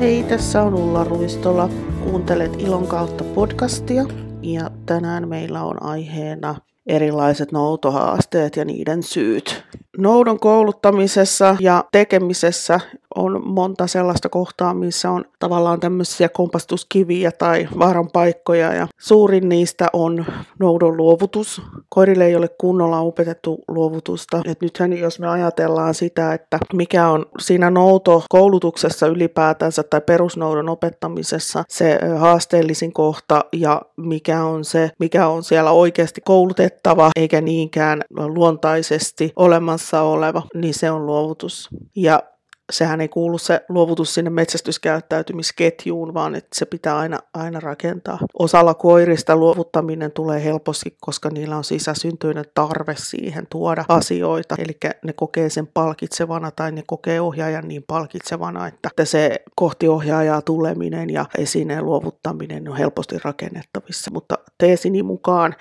Hei, tässä on Ulla Ruistola. Kuuntelet Ilon kautta podcastia ja tänään meillä on aiheena erilaiset noutohaasteet ja niiden syyt. Noudon kouluttamisessa ja tekemisessä on monta sellaista kohtaa, missä on tavallaan tämmöisiä kompastuskiviä tai vaaran paikkoja ja suurin niistä on noudon luovutus. Koirille ei ole kunnolla opetettu luovutusta. Et nythän jos me ajatellaan sitä, että mikä on siinä noutokoulutuksessa ylipäätänsä tai perusnoudon opettamisessa se haasteellisin kohta ja mikä on se, mikä on siellä oikeasti koulutettava eikä niinkään luontaisesti olemassa oleva, niin se on luovutus. Ja sehän ei kuulu se luovutus sinne metsästyskäyttäytymisketjuun, vaan että se pitää aina, aina rakentaa. Osalla koirista luovuttaminen tulee helposti, koska niillä on sisäsyntyinen tarve siihen tuoda asioita. Eli ne kokee sen palkitsevana tai ne kokee ohjaajan niin palkitsevana, että se kohti ohjaajaa tuleminen ja esineen luovuttaminen on helposti rakennettavissa. Mutta teesini mukaan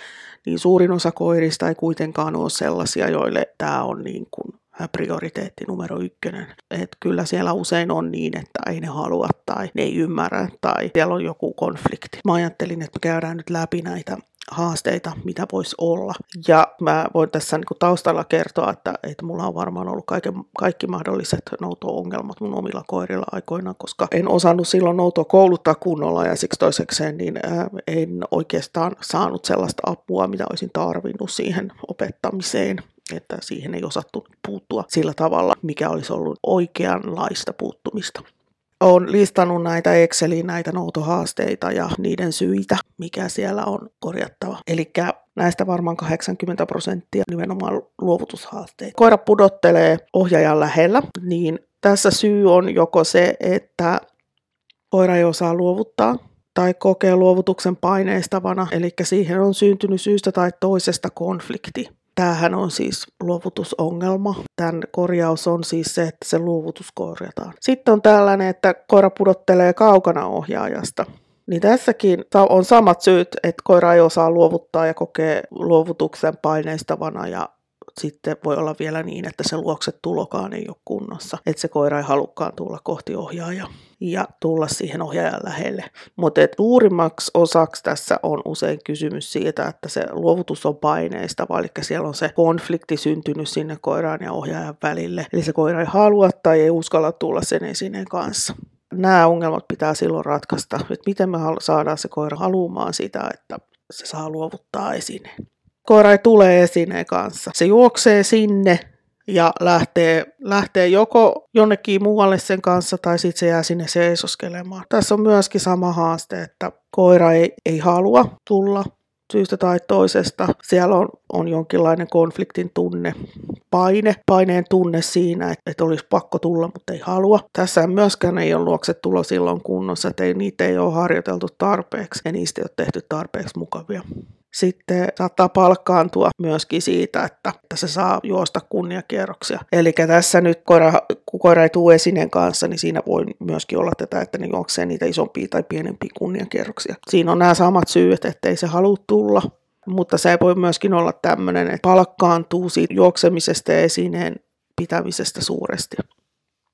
niin suurin osa koirista ei kuitenkaan ole sellaisia, joille tämä on niin kuin prioriteetti numero ykkönen. Et kyllä siellä usein on niin, että ei ne halua tai ne ei ymmärrä tai siellä on joku konflikti. Mä ajattelin, että me käydään nyt läpi näitä haasteita, mitä voisi olla. Ja mä voin tässä niin kuin taustalla kertoa, että, että mulla on varmaan ollut kaiken, kaikki mahdolliset nouto-ongelmat mun omilla koirilla aikoinaan, koska en osannut silloin noutoa kouluttaa kunnolla ja siksi toisekseen niin ää, en oikeastaan saanut sellaista apua, mitä olisin tarvinnut siihen opettamiseen että siihen ei osattu puuttua sillä tavalla, mikä olisi ollut oikeanlaista puuttumista. Olen listannut näitä Exceliin näitä noutohaasteita ja niiden syitä, mikä siellä on korjattava. Eli näistä varmaan 80 prosenttia nimenomaan luovutushaasteita. Koira pudottelee ohjaajan lähellä, niin tässä syy on joko se, että koira ei osaa luovuttaa, tai kokee luovutuksen paineistavana, eli siihen on syntynyt syystä tai toisesta konflikti. Tämähän on siis luovutusongelma. Tämän korjaus on siis se, että se luovutus korjataan. Sitten on tällainen, että koira pudottelee kaukana ohjaajasta. Niin tässäkin on samat syyt, että koira ei osaa luovuttaa ja kokee luovutuksen paineistavana ja sitten voi olla vielä niin, että se luokse tulokaan ei ole kunnossa, että se koira ei halukkaan tulla kohti ohjaajaa ja tulla siihen ohjaajan lähelle. Mutta suurimmaksi osaksi tässä on usein kysymys siitä, että se luovutus on paineista, eli siellä on se konflikti syntynyt sinne koiraan ja ohjaajan välille. Eli se koira ei halua tai ei uskalla tulla sen esineen kanssa nämä ongelmat pitää silloin ratkaista, että miten me saadaan se koira haluamaan sitä, että se saa luovuttaa esineen koira ei tule esineen kanssa. Se juoksee sinne ja lähtee, lähtee joko jonnekin muualle sen kanssa tai sitten se jää sinne seisoskelemaan. Tässä on myöskin sama haaste, että koira ei, ei halua tulla syystä tai toisesta. Siellä on, on jonkinlainen konfliktin tunne, paine, paineen tunne siinä, että, että olisi pakko tulla, mutta ei halua. Tässä myöskään ei ole luokse tulo silloin kunnossa, että ei, niitä ei ole harjoiteltu tarpeeksi ja niistä ei ole tehty tarpeeksi mukavia sitten saattaa palkkaantua myöskin siitä, että, että se saa juosta kunniakierroksia. Eli tässä nyt koira, kun koira ei tule esineen kanssa, niin siinä voi myöskin olla tätä, että ne juoksee niitä isompia tai pienempiä kunniakierroksia. Siinä on nämä samat syyt, että ei se halua tulla, mutta se voi myöskin olla tämmöinen, että palkkaantuu siitä juoksemisesta ja esineen pitämisestä suuresti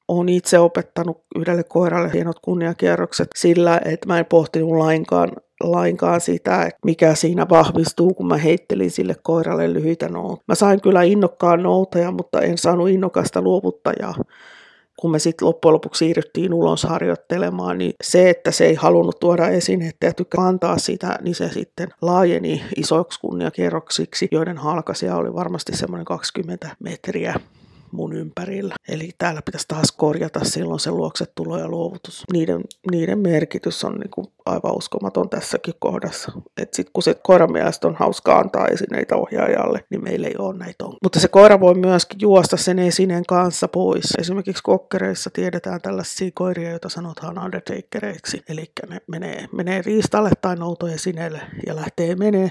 olen itse opettanut yhdelle koiralle hienot kunniakierrokset sillä, että mä en pohtinut lainkaan, lainkaan sitä, että mikä siinä vahvistuu, kun mä heittelin sille koiralle lyhyitä nouta. Mä sain kyllä innokkaan noutaja, mutta en saanut innokasta luovuttajaa. Kun me sitten loppujen lopuksi siirryttiin ulos harjoittelemaan, niin se, että se ei halunnut tuoda esinettä ja tykkää antaa sitä, niin se sitten laajeni isoiksi kunniakierroksiksi, joiden halkasia oli varmasti semmoinen 20 metriä mun ympärillä. Eli täällä pitäisi taas korjata silloin se luoksetulo ja luovutus. Niiden, niiden merkitys on niin kuin aivan uskomaton tässäkin kohdassa. Että sitten kun se koiran mielestä on hauska antaa esineitä ohjaajalle, niin meillä ei ole näitä on. Mutta se koira voi myöskin juosta sen esineen kanssa pois. Esimerkiksi kokkereissa tiedetään tällaisia koiria, joita sanotaan undertakereiksi. Eli ne menee, menee riistalle tai noutoesineelle ja lähtee menee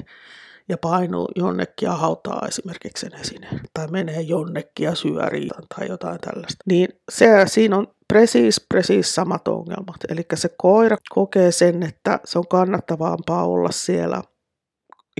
ja painuu jonnekin ja hautaa esimerkiksi sen esineen. Tai menee jonnekin ja syö riitan tai jotain tällaista. Niin se, siinä on presiis, presiis samat ongelmat. Eli se koira kokee sen, että se on kannattavampaa olla siellä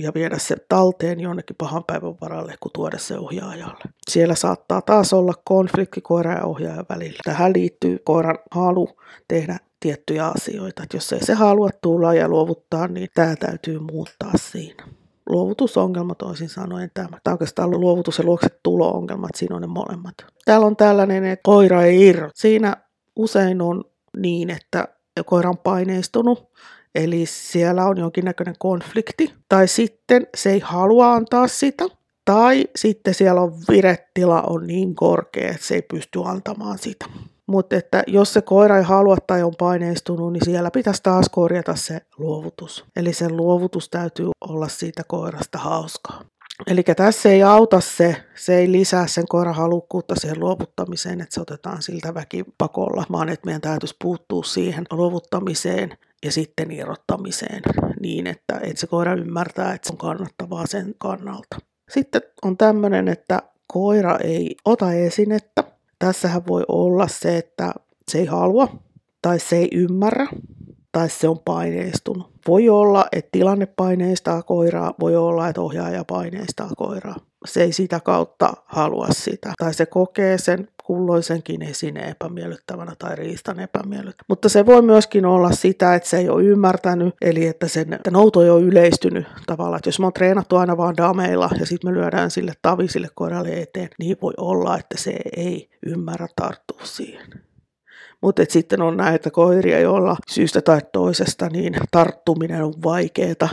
ja viedä se talteen jonnekin pahan päivän varalle, kun tuoda se ohjaajalle. Siellä saattaa taas olla konflikti koiran ja ohjaajan välillä. Tähän liittyy koiran halu tehdä tiettyjä asioita. Että jos ei se halua tulla ja luovuttaa, niin tämä täytyy muuttaa siinä. Luovutusongelma toisin sanoen tämä. Tämä oikeastaan luovutus- ja luokset tulo-ongelmat, siinä on ne molemmat. Täällä on tällainen, että koira ei irro. Siinä usein on niin, että koira on paineistunut, eli siellä on jonkinnäköinen konflikti, tai sitten se ei halua antaa sitä, tai sitten siellä on virettila on niin korkea, että se ei pysty antamaan sitä. Mutta että jos se koira ei halua tai on paineistunut, niin siellä pitäisi taas korjata se luovutus. Eli se luovutus täytyy olla siitä koirasta hauskaa. Eli tässä ei auta se, se ei lisää sen koiran halukkuutta siihen luovuttamiseen, että se otetaan siltä väkipakolla, vaan että meidän täytyisi puuttua siihen luovuttamiseen ja sitten irrottamiseen niin, että, että se koira ymmärtää, että se on kannattavaa sen kannalta. Sitten on tämmöinen, että koira ei ota esinettä. Tässähän voi olla se, että se ei halua tai se ei ymmärrä tai se on paineistunut. Voi olla, että tilanne paineistaa koiraa, voi olla, että ohjaaja paineistaa koiraa. Se ei sitä kautta halua sitä. Tai se kokee sen kulloisenkin esineen epämiellyttävänä tai riistan epämiellyttävänä. Mutta se voi myöskin olla sitä, että se ei ole ymmärtänyt, eli että, sen, että nouto ei ole yleistynyt tavallaan. Että jos me on treenattu aina vaan dameilla ja sitten me lyödään sille tavisille koiralle eteen, niin voi olla, että se ei ymmärrä tarttua siihen. Mutta sitten on näitä koiria, joilla syystä tai toisesta niin tarttuminen on vaikeaa.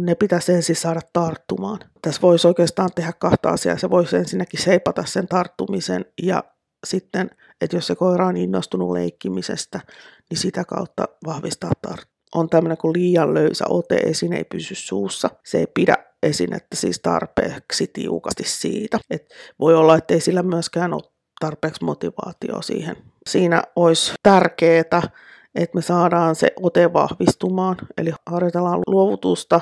Ne pitäisi ensin saada tarttumaan. Tässä voisi oikeastaan tehdä kahta asiaa. Se voisi ensinnäkin seipata sen tarttumisen ja sitten, että jos se koira on innostunut leikkimisestä, niin sitä kautta vahvistaa tarttumista on tämmöinen kuin liian löysä ote, esine ei pysy suussa. Se ei pidä esinettä siis tarpeeksi tiukasti siitä. Et voi olla, että ei sillä myöskään ole tarpeeksi motivaatio siihen. Siinä olisi tärkeää, että me saadaan se ote vahvistumaan, eli harjoitellaan luovutusta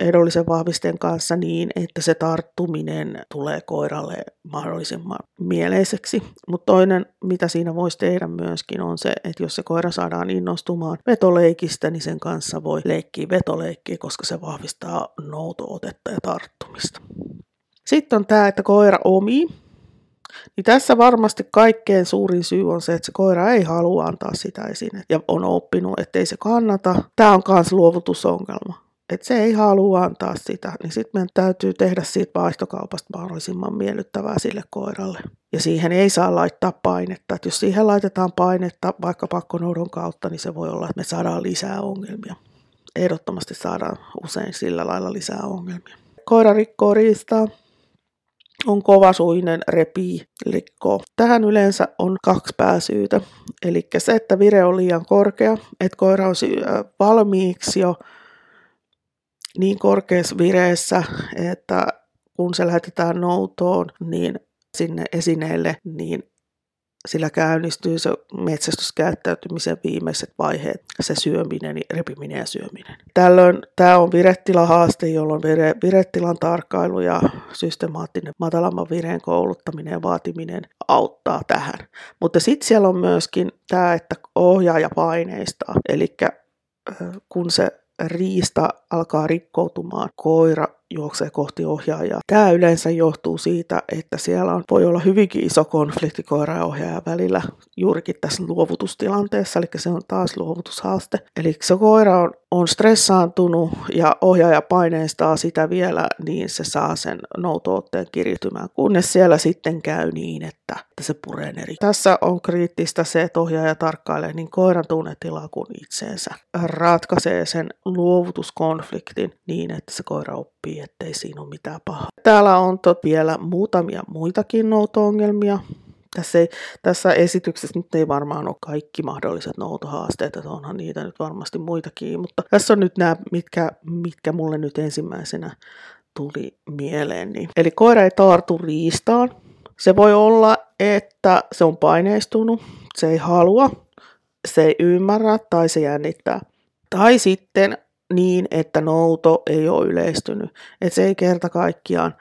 ehdollisen vahvisteen kanssa niin, että se tarttuminen tulee koiralle mahdollisimman mieleiseksi. Mutta toinen, mitä siinä voisi tehdä myöskin, on se, että jos se koira saadaan innostumaan vetoleikistä, niin sen kanssa voi leikkiä vetoleikkiä, koska se vahvistaa noutootetta ja tarttumista. Sitten on tämä, että koira omii niin tässä varmasti kaikkein suurin syy on se, että se koira ei halua antaa sitä esine ja on oppinut, että ei se kannata. Tämä on myös luovutusongelma. Että se ei halua antaa sitä, niin sitten meidän täytyy tehdä siitä vaihtokaupasta mahdollisimman miellyttävää sille koiralle. Ja siihen ei saa laittaa painetta. Että jos siihen laitetaan painetta vaikka pakkonoudon kautta, niin se voi olla, että me saadaan lisää ongelmia. Ehdottomasti saadaan usein sillä lailla lisää ongelmia. Koira rikkoo riistaa, on kovasuinen, repii, likkoo. Tähän yleensä on kaksi pääsyytä. Eli se, että vire on liian korkea, että koira on valmiiksi jo niin korkeassa vireessä, että kun se lähetetään noutoon, niin sinne esineelle, niin sillä käynnistyy se metsästyskäyttäytymisen viimeiset vaiheet, se syöminen, repiminen ja syöminen. Tällöin tämä on virettilahaaste, jolloin vire, virettilan tarkkailu ja systemaattinen matalamman vireen kouluttaminen ja vaatiminen auttaa tähän. Mutta sitten siellä on myöskin tämä, että ohjaaja paineistaa, eli kun se riista alkaa rikkoutumaan, koira juoksee kohti ohjaajaa. Tämä yleensä johtuu siitä, että siellä on, voi olla hyvinkin iso konflikti koira ja ohjaajan välillä juurikin tässä luovutustilanteessa, eli se on taas luovutushaaste. Eli se koira on, on stressaantunut ja ohjaaja paineistaa sitä vielä, niin se saa sen noutootteen kirjitymään, kunnes siellä sitten käy niin, että, että se puree eri. Tässä on kriittistä se, että ohjaaja tarkkailee niin koiran tunnetilaa kuin itseensä. Ratkaisee sen luovutuskonfliktin niin, että se koira oppii, ettei siinä ole mitään pahaa. Täällä on tot vielä muutamia muitakin nouto-ongelmia. Tässä, ei, tässä esityksessä nyt ei varmaan ole kaikki mahdolliset noutohaasteet, että onhan niitä nyt varmasti muitakin, mutta tässä on nyt nämä, mitkä, mitkä mulle nyt ensimmäisenä tuli mieleen. Niin. Eli koira ei tartu riistaan. Se voi olla, että se on paineistunut, se ei halua, se ei ymmärrä tai se jännittää. Tai sitten niin, että nouto ei ole yleistynyt. Että se ei kerta kaikkiaan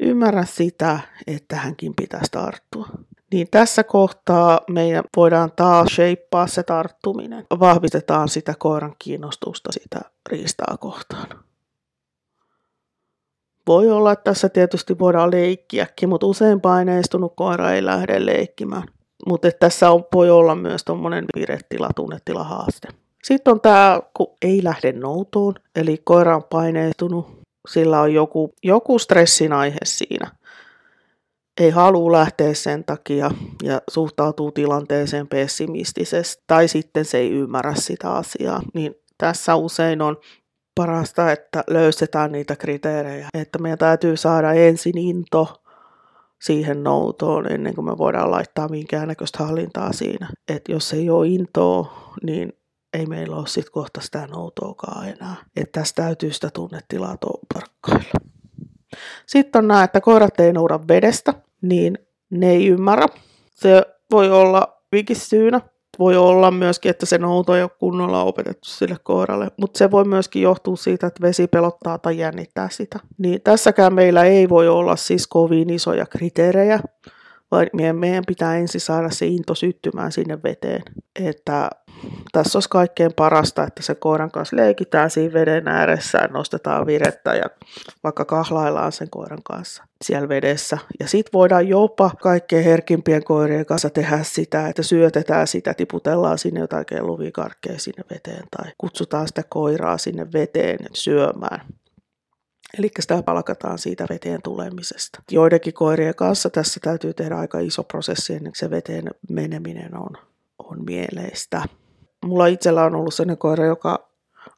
ymmärrä sitä, että hänkin pitäisi tarttua. Niin tässä kohtaa meidän voidaan taas shapea se tarttuminen. Vahvistetaan sitä koiran kiinnostusta sitä riistaa kohtaan. Voi olla, että tässä tietysti voidaan leikkiäkin, mutta usein paineistunut koira ei lähde leikkimään. Mutta tässä on, voi olla myös tuommoinen viretila, tunnetila haaste. Sitten on tämä, kun ei lähde noutoon, eli koira on paineistunut, sillä on joku, joku stressin aihe siinä. Ei halua lähteä sen takia ja suhtautuu tilanteeseen pessimistisesti, tai sitten se ei ymmärrä sitä asiaa. Niin tässä usein on parasta, että löystetään niitä kriteerejä. Että meidän täytyy saada ensin into siihen noutoon ennen kuin me voidaan laittaa minkäännäköistä hallintaa siinä. Että jos ei ole intoa, niin ei meillä ole sitten kohta sitä noutoakaan enää. Että tässä täytyy sitä tunnetilaa tarkkailla. Sitten on nämä, että koirat ei nouda vedestä, niin ne ei ymmärrä. Se voi olla syynä. Voi olla myöskin, että se nouto ei ole kunnolla opetettu sille koiralle, mutta se voi myöskin johtua siitä, että vesi pelottaa tai jännittää sitä. Niin tässäkään meillä ei voi olla siis kovin isoja kriteerejä, vaan meidän pitää ensin saada se into syttymään sinne veteen. Että tässä olisi kaikkein parasta, että se koiran kanssa leikitään siinä veden ääressä, nostetaan virettä ja vaikka kahlaillaan sen koiran kanssa siellä vedessä. Ja sitten voidaan jopa kaikkein herkimpien koirien kanssa tehdä sitä, että syötetään sitä, tiputellaan sinne jotain kelluvikarkkeja sinne veteen tai kutsutaan sitä koiraa sinne veteen syömään. Eli sitä palkataan siitä veteen tulemisesta. Joidenkin koirien kanssa tässä täytyy tehdä aika iso prosessi ennen kuin se veteen meneminen on, on mieleistä. Mulla itsellä on ollut sellainen koira, joka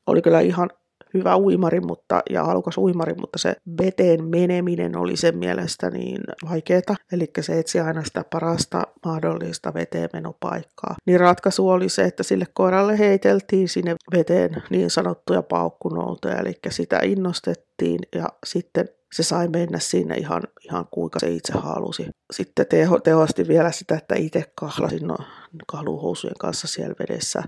oli kyllä ihan hyvä uimari mutta, ja halukas uimari, mutta se veteen meneminen oli sen mielestä niin vaikeaa. Eli se etsi aina sitä parasta mahdollista veteen menopaikkaa. Niin ratkaisu oli se, että sille koiralle heiteltiin sinne veteen niin sanottuja paukkunoutoja, eli sitä innostettiin ja sitten se sai mennä sinne ihan, ihan kuinka se itse halusi. Sitten teho, tehosti vielä sitä, että itse kahlasin no, kahluhousujen kanssa siellä vedessä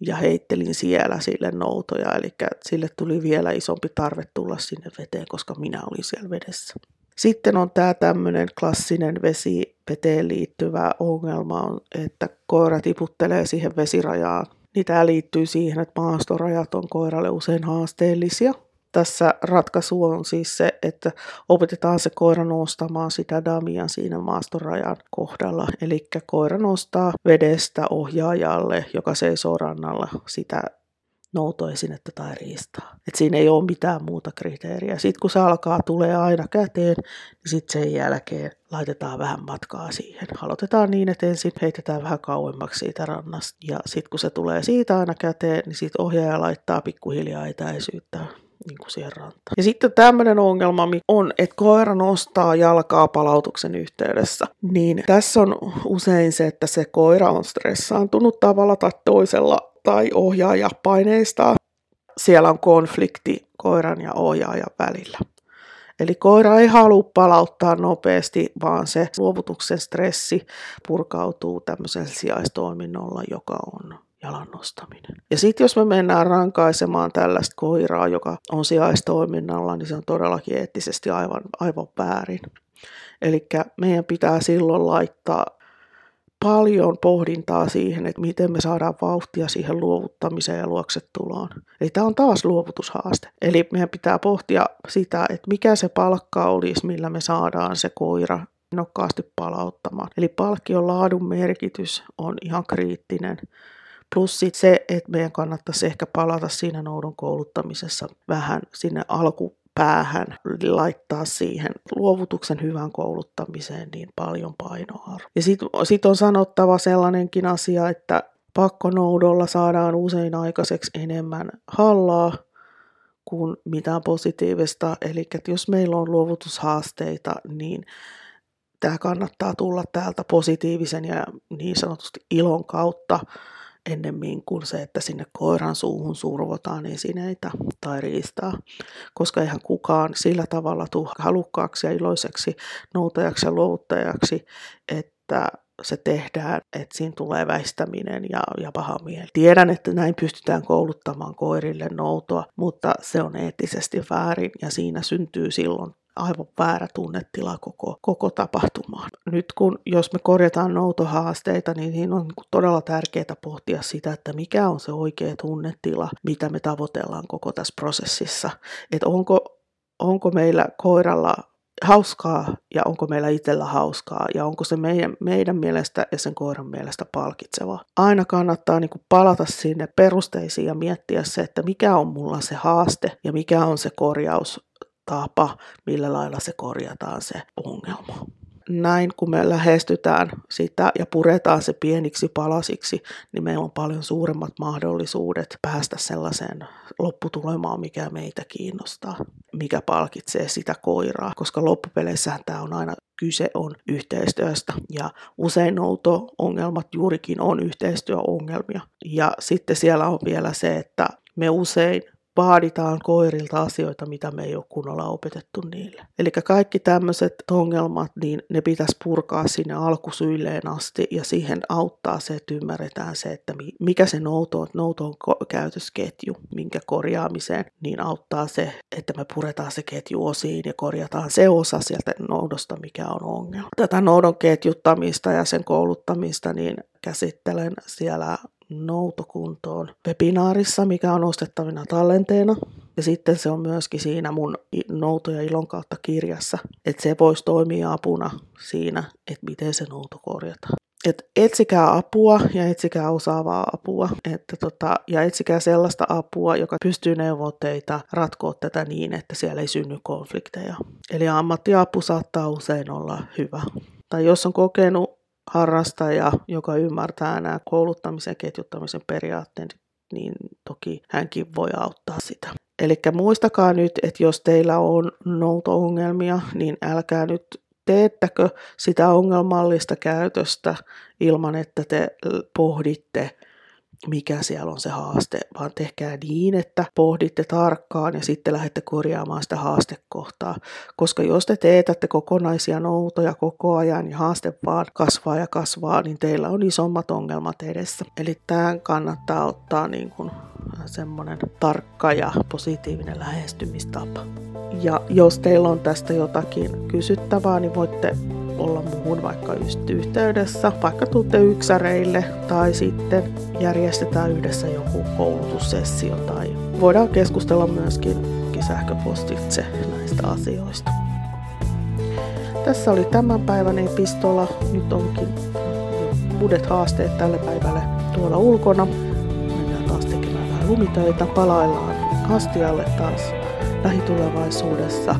ja heittelin siellä sille noutoja, eli sille tuli vielä isompi tarve tulla sinne veteen, koska minä olin siellä vedessä. Sitten on tämä tämmöinen klassinen vesi veteen liittyvä ongelma, on, että koira tiputtelee siihen vesirajaan. Niin tämä liittyy siihen, että maastorajat on koiralle usein haasteellisia – tässä ratkaisu on siis se, että opetetaan se koira nostamaan sitä damia siinä maastorajan kohdalla. Eli koira nostaa vedestä ohjaajalle, joka seisoo rannalla sitä noutoesinettä tai riistaa. Et siinä ei ole mitään muuta kriteeriä. Sitten kun se alkaa tulee aina käteen, niin sitten sen jälkeen laitetaan vähän matkaa siihen. Aloitetaan niin, että ensin heitetään vähän kauemmaksi siitä rannasta. Ja sitten kun se tulee siitä aina käteen, niin sitten ohjaaja laittaa pikkuhiljaa etäisyyttä niin kuin siihen rantaan. Ja sitten tämmöinen ongelma on, että koira nostaa jalkaa palautuksen yhteydessä. Niin tässä on usein se, että se koira on stressaantunut tavalla tai toisella tai ohjaaja paineistaa. Siellä on konflikti koiran ja ohjaajan välillä. Eli koira ei halua palauttaa nopeasti, vaan se luovutuksen stressi purkautuu tämmöisellä sijaistoiminnolla, joka on jalan nostaminen. Ja sitten jos me mennään rankaisemaan tällaista koiraa, joka on sijaistoiminnalla, niin se on todellakin eettisesti aivan, aivan väärin. Eli meidän pitää silloin laittaa paljon pohdintaa siihen, että miten me saadaan vauhtia siihen luovuttamiseen ja luoksetuloon. Eli tämä on taas luovutushaaste. Eli meidän pitää pohtia sitä, että mikä se palkka olisi, millä me saadaan se koira nokkaasti palauttamaan. Eli palkkion laadun merkitys on ihan kriittinen. Plus sit se, että meidän kannattaisi ehkä palata siinä noudon kouluttamisessa vähän sinne alkupäähän, laittaa siihen luovutuksen hyvän kouluttamiseen niin paljon painoarvoa. Ja sitten sit on sanottava sellainenkin asia, että pakkonoudolla saadaan usein aikaiseksi enemmän hallaa kuin mitään positiivista. Eli jos meillä on luovutushaasteita, niin tämä kannattaa tulla täältä positiivisen ja niin sanotusti ilon kautta ennemmin kuin se, että sinne koiran suuhun survotaan esineitä tai riistaa, koska eihän kukaan sillä tavalla tule halukkaaksi ja iloiseksi noutajaksi ja luovuttajaksi, että se tehdään, että siinä tulee väistäminen ja, ja paha mieli. Tiedän, että näin pystytään kouluttamaan koirille noutoa, mutta se on eettisesti väärin ja siinä syntyy silloin aivan väärä tunnetila koko, koko tapahtumaan. Nyt kun, jos me korjataan noutohaasteita, niin, niin on todella tärkeää pohtia sitä, että mikä on se oikea tunnetila, mitä me tavoitellaan koko tässä prosessissa. Että onko onko meillä koiralla hauskaa ja onko meillä itsellä hauskaa ja onko se meidän, meidän mielestä ja sen koiran mielestä palkitseva. Aina kannattaa niin kuin palata sinne perusteisiin ja miettiä se, että mikä on mulla se haaste ja mikä on se korjaustapa, millä lailla se korjataan se ongelma. Näin kun me lähestytään sitä ja puretaan se pieniksi palasiksi, niin meillä on paljon suuremmat mahdollisuudet päästä sellaiseen lopputulemaan, mikä meitä kiinnostaa, mikä palkitsee sitä koiraa, koska loppupeleissähän tämä on aina kyse on yhteistyöstä. Ja usein nouto-ongelmat juurikin on yhteistyöongelmia. Ja sitten siellä on vielä se, että me usein vaaditaan koirilta asioita, mitä me ei ole kunnolla opetettu niille. Eli kaikki tämmöiset ongelmat, niin ne pitäisi purkaa sinne alkusyilleen asti ja siihen auttaa se, että ymmärretään se, että mikä se nouto on, nouto on käytösketju, minkä korjaamiseen, niin auttaa se, että me puretaan se ketju osiin ja korjataan se osa sieltä noudosta, mikä on ongelma. Tätä noudon ketjuttamista ja sen kouluttamista, niin käsittelen siellä noutokuntoon webinaarissa, mikä on ostettavina tallenteena. Ja sitten se on myöskin siinä mun nouto ja ilon kautta kirjassa, että se voisi toimia apuna siinä, että miten se nouto korjataan. Et etsikää apua ja etsikää osaavaa apua että tota, ja etsikää sellaista apua, joka pystyy neuvoa teitä ratkoa tätä niin, että siellä ei synny konflikteja. Eli ammattiapu saattaa usein olla hyvä. Tai jos on kokenut harrastaja, joka ymmärtää nämä kouluttamisen ja ketjuttamisen periaatteet, niin toki hänkin voi auttaa sitä. Eli muistakaa nyt, että jos teillä on nouto-ongelmia, niin älkää nyt teettäkö sitä ongelmallista käytöstä ilman, että te pohditte mikä siellä on se haaste, vaan tehkää niin, että pohditte tarkkaan ja sitten lähdette korjaamaan sitä haastekohtaa. Koska jos te teetätte kokonaisia noutoja koko ajan ja haaste vaan kasvaa ja kasvaa, niin teillä on isommat ongelmat edessä. Eli tähän kannattaa ottaa niin kuin semmoinen tarkka ja positiivinen lähestymistapa. Ja jos teillä on tästä jotakin kysyttävää, niin voitte olla muuhun vaikka yhteydessä, vaikka tuutte yksäreille tai sitten järjestetään yhdessä joku koulutussessio tai voidaan keskustella myöskin sähköpostitse näistä asioista. Tässä oli tämän päivän epistola. Nyt onkin uudet haasteet tälle päivälle tuolla ulkona. Mennään taas tekemään vähän lumitöitä. Palaillaan astialle taas lähitulevaisuudessa.